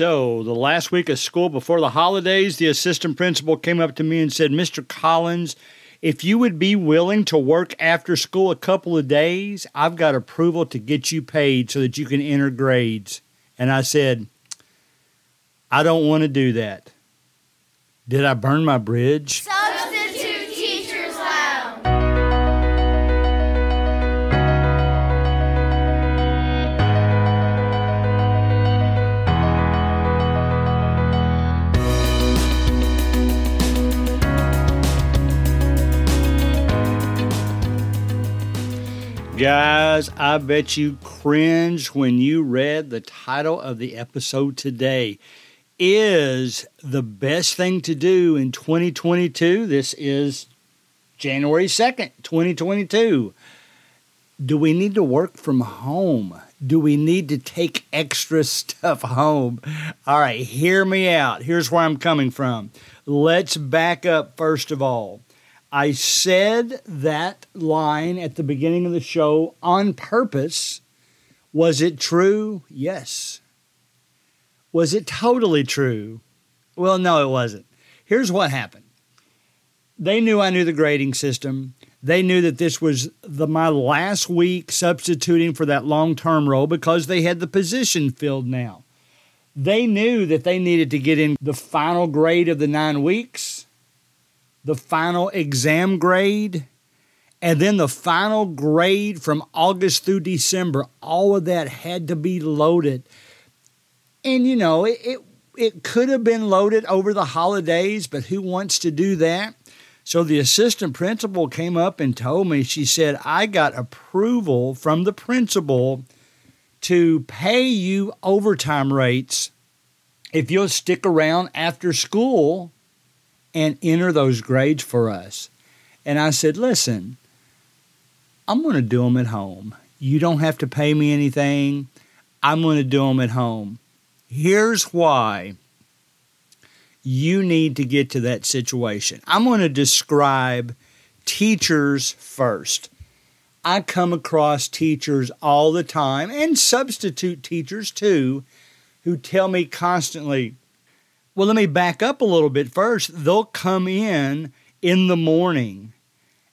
So, the last week of school before the holidays, the assistant principal came up to me and said, Mr. Collins, if you would be willing to work after school a couple of days, I've got approval to get you paid so that you can enter grades. And I said, I don't want to do that. Did I burn my bridge? Substitute Guys, I bet you cringed when you read the title of the episode today. Is the best thing to do in 2022? This is January 2nd, 2022. Do we need to work from home? Do we need to take extra stuff home? All right, hear me out. Here's where I'm coming from. Let's back up first of all. I said that line at the beginning of the show on purpose. Was it true? Yes. Was it totally true? Well, no, it wasn't. Here's what happened. They knew I knew the grading system. They knew that this was the my last week substituting for that long-term role because they had the position filled now. They knew that they needed to get in the final grade of the 9 weeks the final exam grade, and then the final grade from August through December. All of that had to be loaded. And you know, it, it, it could have been loaded over the holidays, but who wants to do that? So the assistant principal came up and told me, she said, I got approval from the principal to pay you overtime rates if you'll stick around after school and enter those grades for us. And I said, listen, I'm going to do them at home. You don't have to pay me anything. I'm going to do them at home. Here's why you need to get to that situation. I'm going to describe teachers first. I come across teachers all the time and substitute teachers too who tell me constantly, well, let me back up a little bit first. They'll come in in the morning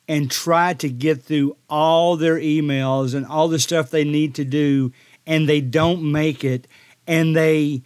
and try to get through all their emails and all the stuff they need to do, and they don't make it. And they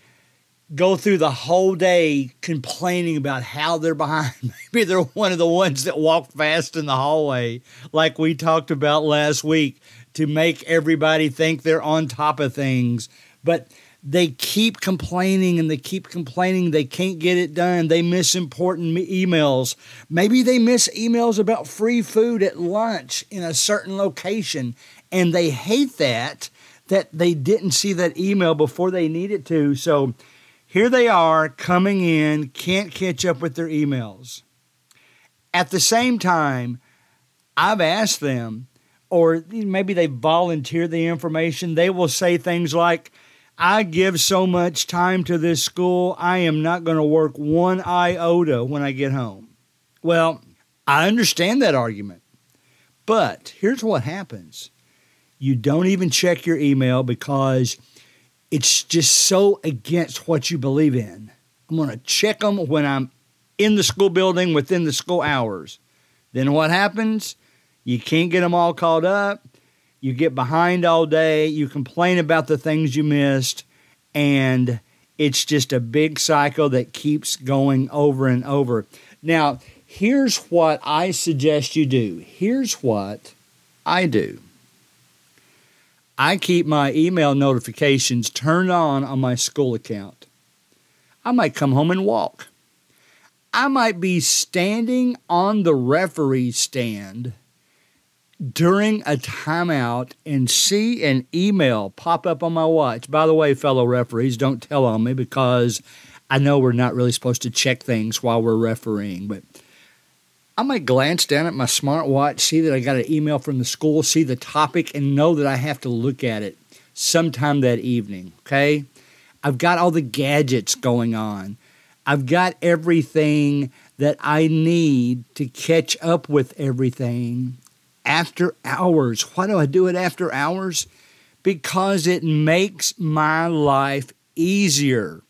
go through the whole day complaining about how they're behind. Maybe they're one of the ones that walk fast in the hallway, like we talked about last week, to make everybody think they're on top of things. But they keep complaining and they keep complaining they can't get it done. They miss important emails. Maybe they miss emails about free food at lunch in a certain location and they hate that that they didn't see that email before they needed to. So here they are coming in, can't catch up with their emails. At the same time, I've asked them, or maybe they volunteer the information, they will say things like, I give so much time to this school, I am not going to work one iota when I get home. Well, I understand that argument. But here's what happens you don't even check your email because it's just so against what you believe in. I'm going to check them when I'm in the school building within the school hours. Then what happens? You can't get them all called up you get behind all day, you complain about the things you missed, and it's just a big cycle that keeps going over and over. Now, here's what I suggest you do. Here's what I do. I keep my email notifications turned on on my school account. I might come home and walk. I might be standing on the referee stand during a timeout and see an email pop up on my watch. By the way, fellow referees, don't tell on me because I know we're not really supposed to check things while we're refereeing, but I might glance down at my smartwatch, see that I got an email from the school, see the topic, and know that I have to look at it sometime that evening. Okay? I've got all the gadgets going on. I've got everything that I need to catch up with everything after hours. Why do I do it after hours? Because it makes my life easier.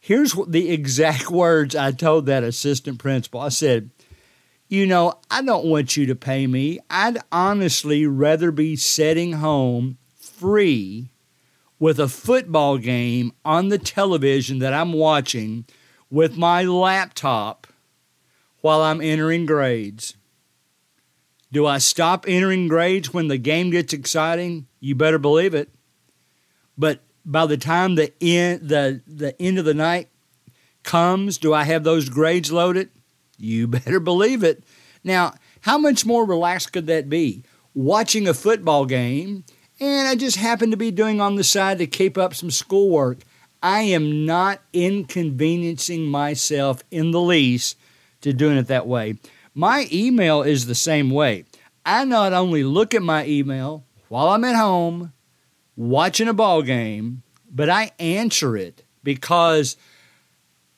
Here's the exact words I told that assistant principal. I said, You know, I don't want you to pay me. I'd honestly rather be sitting home free with a football game on the television that I'm watching with my laptop while I'm entering grades. Do I stop entering grades when the game gets exciting? You better believe it. But by the time the end the, the end of the night comes, do I have those grades loaded? You better believe it. Now, how much more relaxed could that be? Watching a football game, and I just happen to be doing on the side to keep up some schoolwork. I am not inconveniencing myself in the least to doing it that way. My email is the same way. I not only look at my email while I'm at home watching a ball game, but I answer it because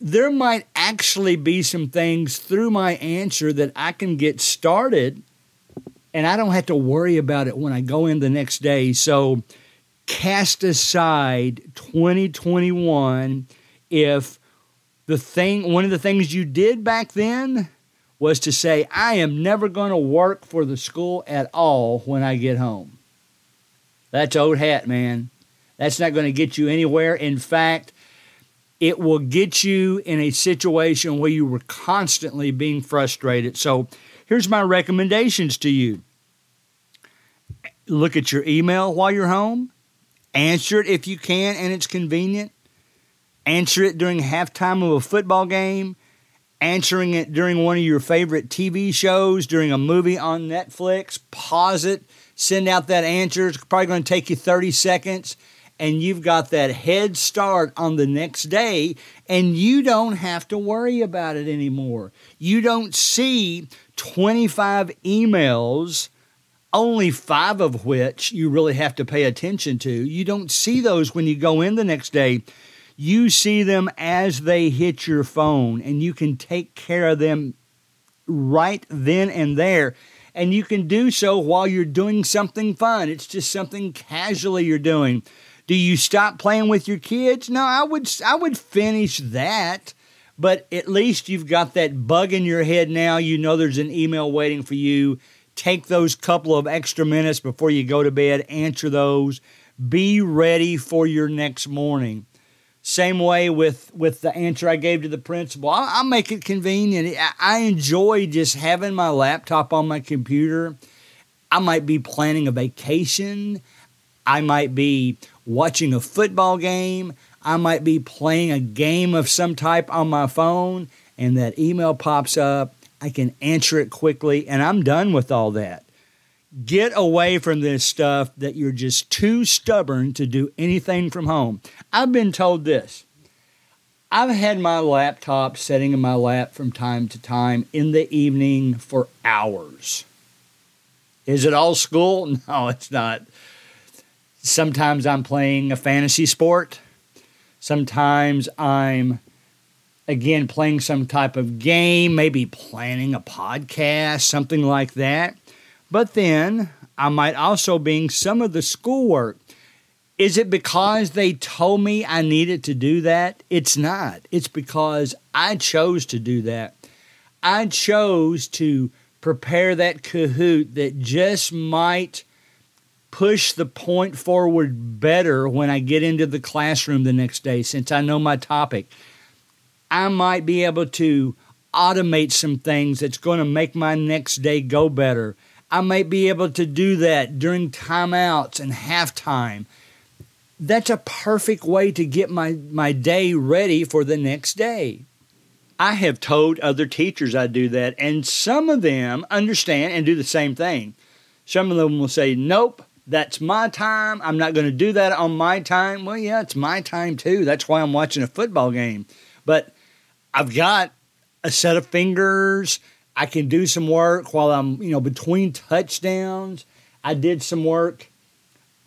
there might actually be some things through my answer that I can get started and I don't have to worry about it when I go in the next day. So cast aside 2021 if the thing one of the things you did back then was to say I am never going to work for the school at all when I get home. That's old hat, man. That's not going to get you anywhere. In fact, it will get you in a situation where you were constantly being frustrated. So, here's my recommendations to you look at your email while you're home, answer it if you can and it's convenient, answer it during halftime of a football game, answering it during one of your favorite TV shows, during a movie on Netflix, pause it, send out that answer. It's probably going to take you 30 seconds and you've got that head start on the next day, and you don't have to worry about it anymore. You don't see 25 emails, only five of which you really have to pay attention to. You don't see those when you go in the next day. You see them as they hit your phone, and you can take care of them right then and there. And you can do so while you're doing something fun. It's just something casually you're doing. Do you stop playing with your kids? No, I would I would finish that. But at least you've got that bug in your head now. You know there's an email waiting for you. Take those couple of extra minutes before you go to bed, answer those. Be ready for your next morning. Same way with, with the answer I gave to the principal. I'll, I'll make it convenient. I, I enjoy just having my laptop on my computer. I might be planning a vacation. I might be watching a football game. I might be playing a game of some type on my phone, and that email pops up. I can answer it quickly, and I'm done with all that. Get away from this stuff that you're just too stubborn to do anything from home. I've been told this. I've had my laptop sitting in my lap from time to time in the evening for hours. Is it all school? No, it's not. Sometimes I'm playing a fantasy sport. Sometimes I'm, again, playing some type of game, maybe planning a podcast, something like that. But then I might also be some of the schoolwork. Is it because they told me I needed to do that? It's not. It's because I chose to do that. I chose to prepare that Kahoot that just might push the point forward better when I get into the classroom the next day since I know my topic. I might be able to automate some things that's going to make my next day go better. I might be able to do that during timeouts and halftime. That's a perfect way to get my, my day ready for the next day. I have told other teachers I do that, and some of them understand and do the same thing. Some of them will say, Nope, that's my time. I'm not going to do that on my time. Well, yeah, it's my time too. That's why I'm watching a football game. But I've got a set of fingers. I can do some work while I'm, you know, between touchdowns. I did some work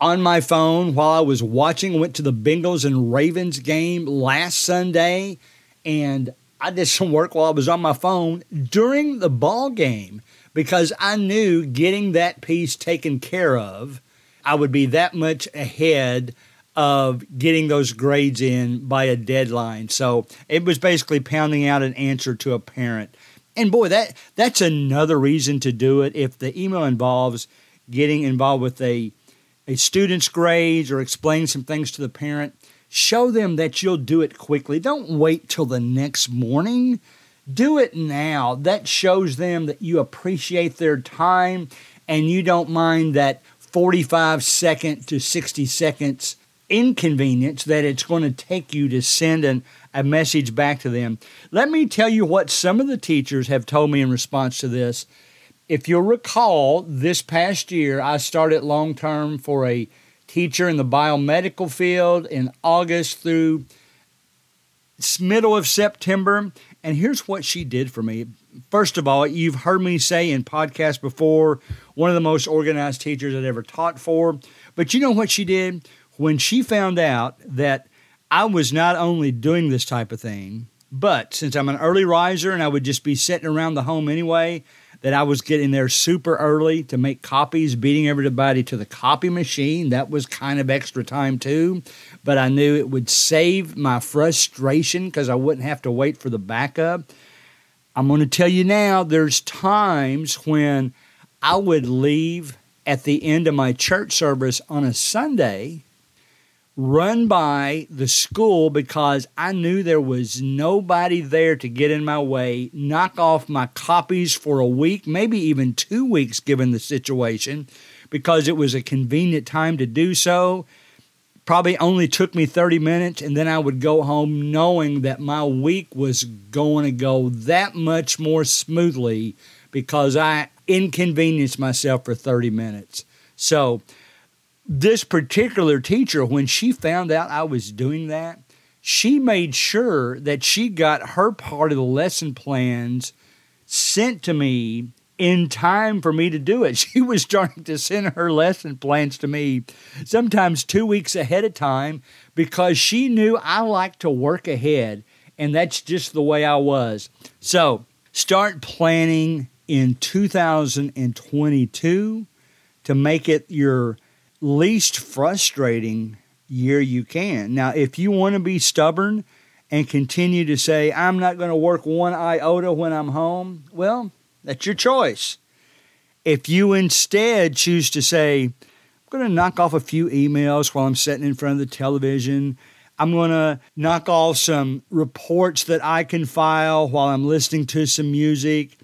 on my phone while I was watching. Went to the Bengals and Ravens game last Sunday, and I did some work while I was on my phone during the ball game because I knew getting that piece taken care of I would be that much ahead of getting those grades in by a deadline. So it was basically pounding out an answer to a parent. And boy, that that's another reason to do it if the email involves getting involved with a a student's grades or explaining some things to the parent. Show them that you'll do it quickly. Don't wait till the next morning. Do it now. That shows them that you appreciate their time and you don't mind that 45 second to 60 seconds inconvenience that it's going to take you to send an, a message back to them. Let me tell you what some of the teachers have told me in response to this. If you'll recall, this past year I started long term for a teacher in the biomedical field in August through middle of September. And here's what she did for me. First of all, you've heard me say in podcasts before, one of the most organized teachers I'd ever taught for. But you know what she did? When she found out that I was not only doing this type of thing, but since I'm an early riser and I would just be sitting around the home anyway, that I was getting there super early to make copies, beating everybody to the copy machine. That was kind of extra time too. But I knew it would save my frustration because I wouldn't have to wait for the backup. I'm going to tell you now, there's times when I would leave at the end of my church service on a Sunday run by the school because I knew there was nobody there to get in my way, knock off my copies for a week, maybe even two weeks, given the situation, because it was a convenient time to do so. Probably only took me 30 minutes, and then I would go home knowing that my week was going to go that much more smoothly because I inconvenienced myself for 30 minutes. So, this particular teacher, when she found out I was doing that, she made sure that she got her part of the lesson plans sent to me in time for me to do it. She was starting to send her lesson plans to me sometimes two weeks ahead of time because she knew I like to work ahead, and that's just the way I was. So start planning in 2022 to make it your least frustrating year you can. Now, if you want to be stubborn and continue to say, I'm not going to work one iota when I'm home, well, that's your choice. If you instead choose to say, I'm going to knock off a few emails while I'm sitting in front of the television, I'm going to knock off some reports that I can file while I'm listening to some music.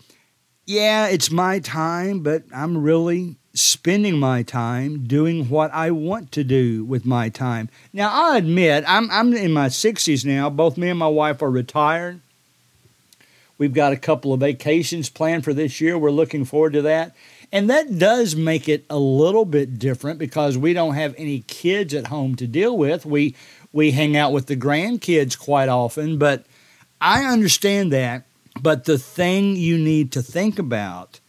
Yeah, it's my time, but I'm really spending my time doing what I want to do with my time. Now, I'll admit, I'm, I'm in my 60s now. Both me and my wife are retired. We've got a couple of vacations planned for this year. We're looking forward to that. And that does make it a little bit different because we don't have any kids at home to deal with. We we hang out with the grandkids quite often, but I understand that. But the thing you need to think about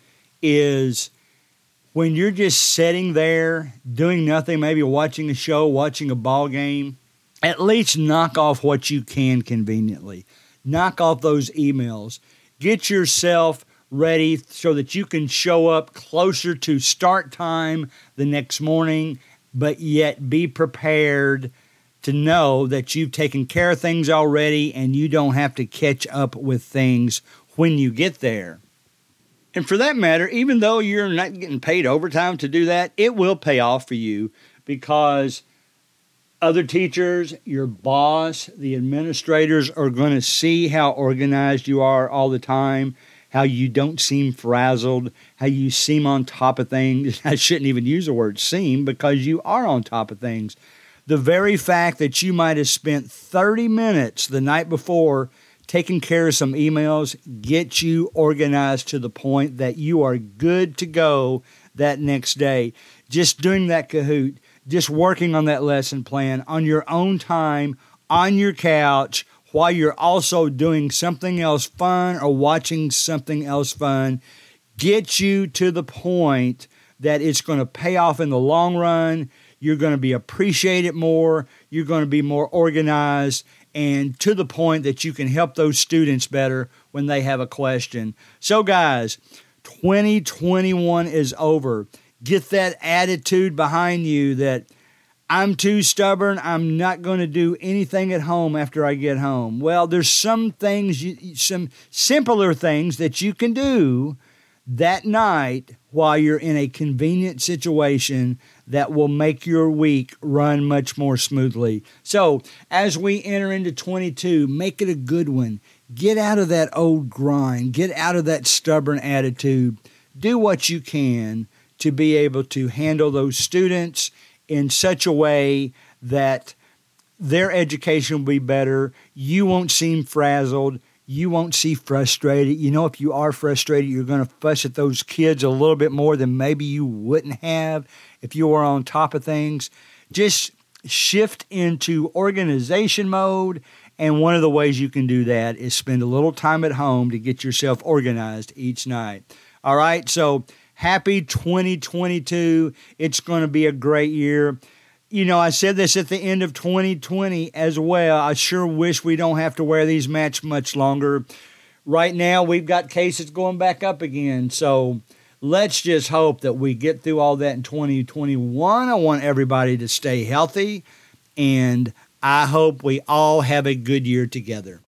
is when you're just sitting there doing nothing, maybe watching a show, watching a ball game, at least knock off what you can conveniently. Knock off those emails. Get yourself ready so that you can show up closer to start time the next morning, but yet be prepared to know that you've taken care of things already and you don't have to catch up with things when you get there. And for that matter, even though you're not getting paid overtime to do that, it will pay off for you because other teachers, your boss, the administrators are going to see how organized you are all the time, how you don't seem frazzled, how you seem on top of things. I shouldn't even use the word seem because you are on top of things. The very fact that you might have spent 30 minutes the night before taking care of some emails, get you organized to the point that you are good to go that next day. Just doing that Kahoot, just working on that lesson plan on your own time, on your couch, while you're also doing something else fun or watching something else fun, get you to the point that it's going to pay off in the long run. You're going to be appreciated more. You're going to be more organized and to the point that you can help those students better when they have a question. So, guys, 2021 is over. Get that attitude behind you that I'm too stubborn. I'm not going to do anything at home after I get home. Well, there's some things, some simpler things that you can do that night while you're in a convenient situation that will make your week run much more smoothly. So, as we enter into 22, make it a good one. Get out of that old grind, get out of that stubborn attitude. Do what you can to be able to handle those students in such a way that their education will be better. You won't seem frazzled. You won't see frustrated. You know, if you are frustrated, you're going to fuss at those kids a little bit more than maybe you wouldn't have if you were on top of things. Just shift into organization mode. And one of the ways you can do that is spend a little time at home to get yourself organized each night. All right, so Happy 2022. It's going to be a great year. You know, I said this at the end of 2020 as well. I sure wish we don't have to wear these masks much longer. Right now, we've got cases going back up again. So let's just hope that we get through all that in 2021. I want everybody to stay healthy, and I hope we all have a good year together.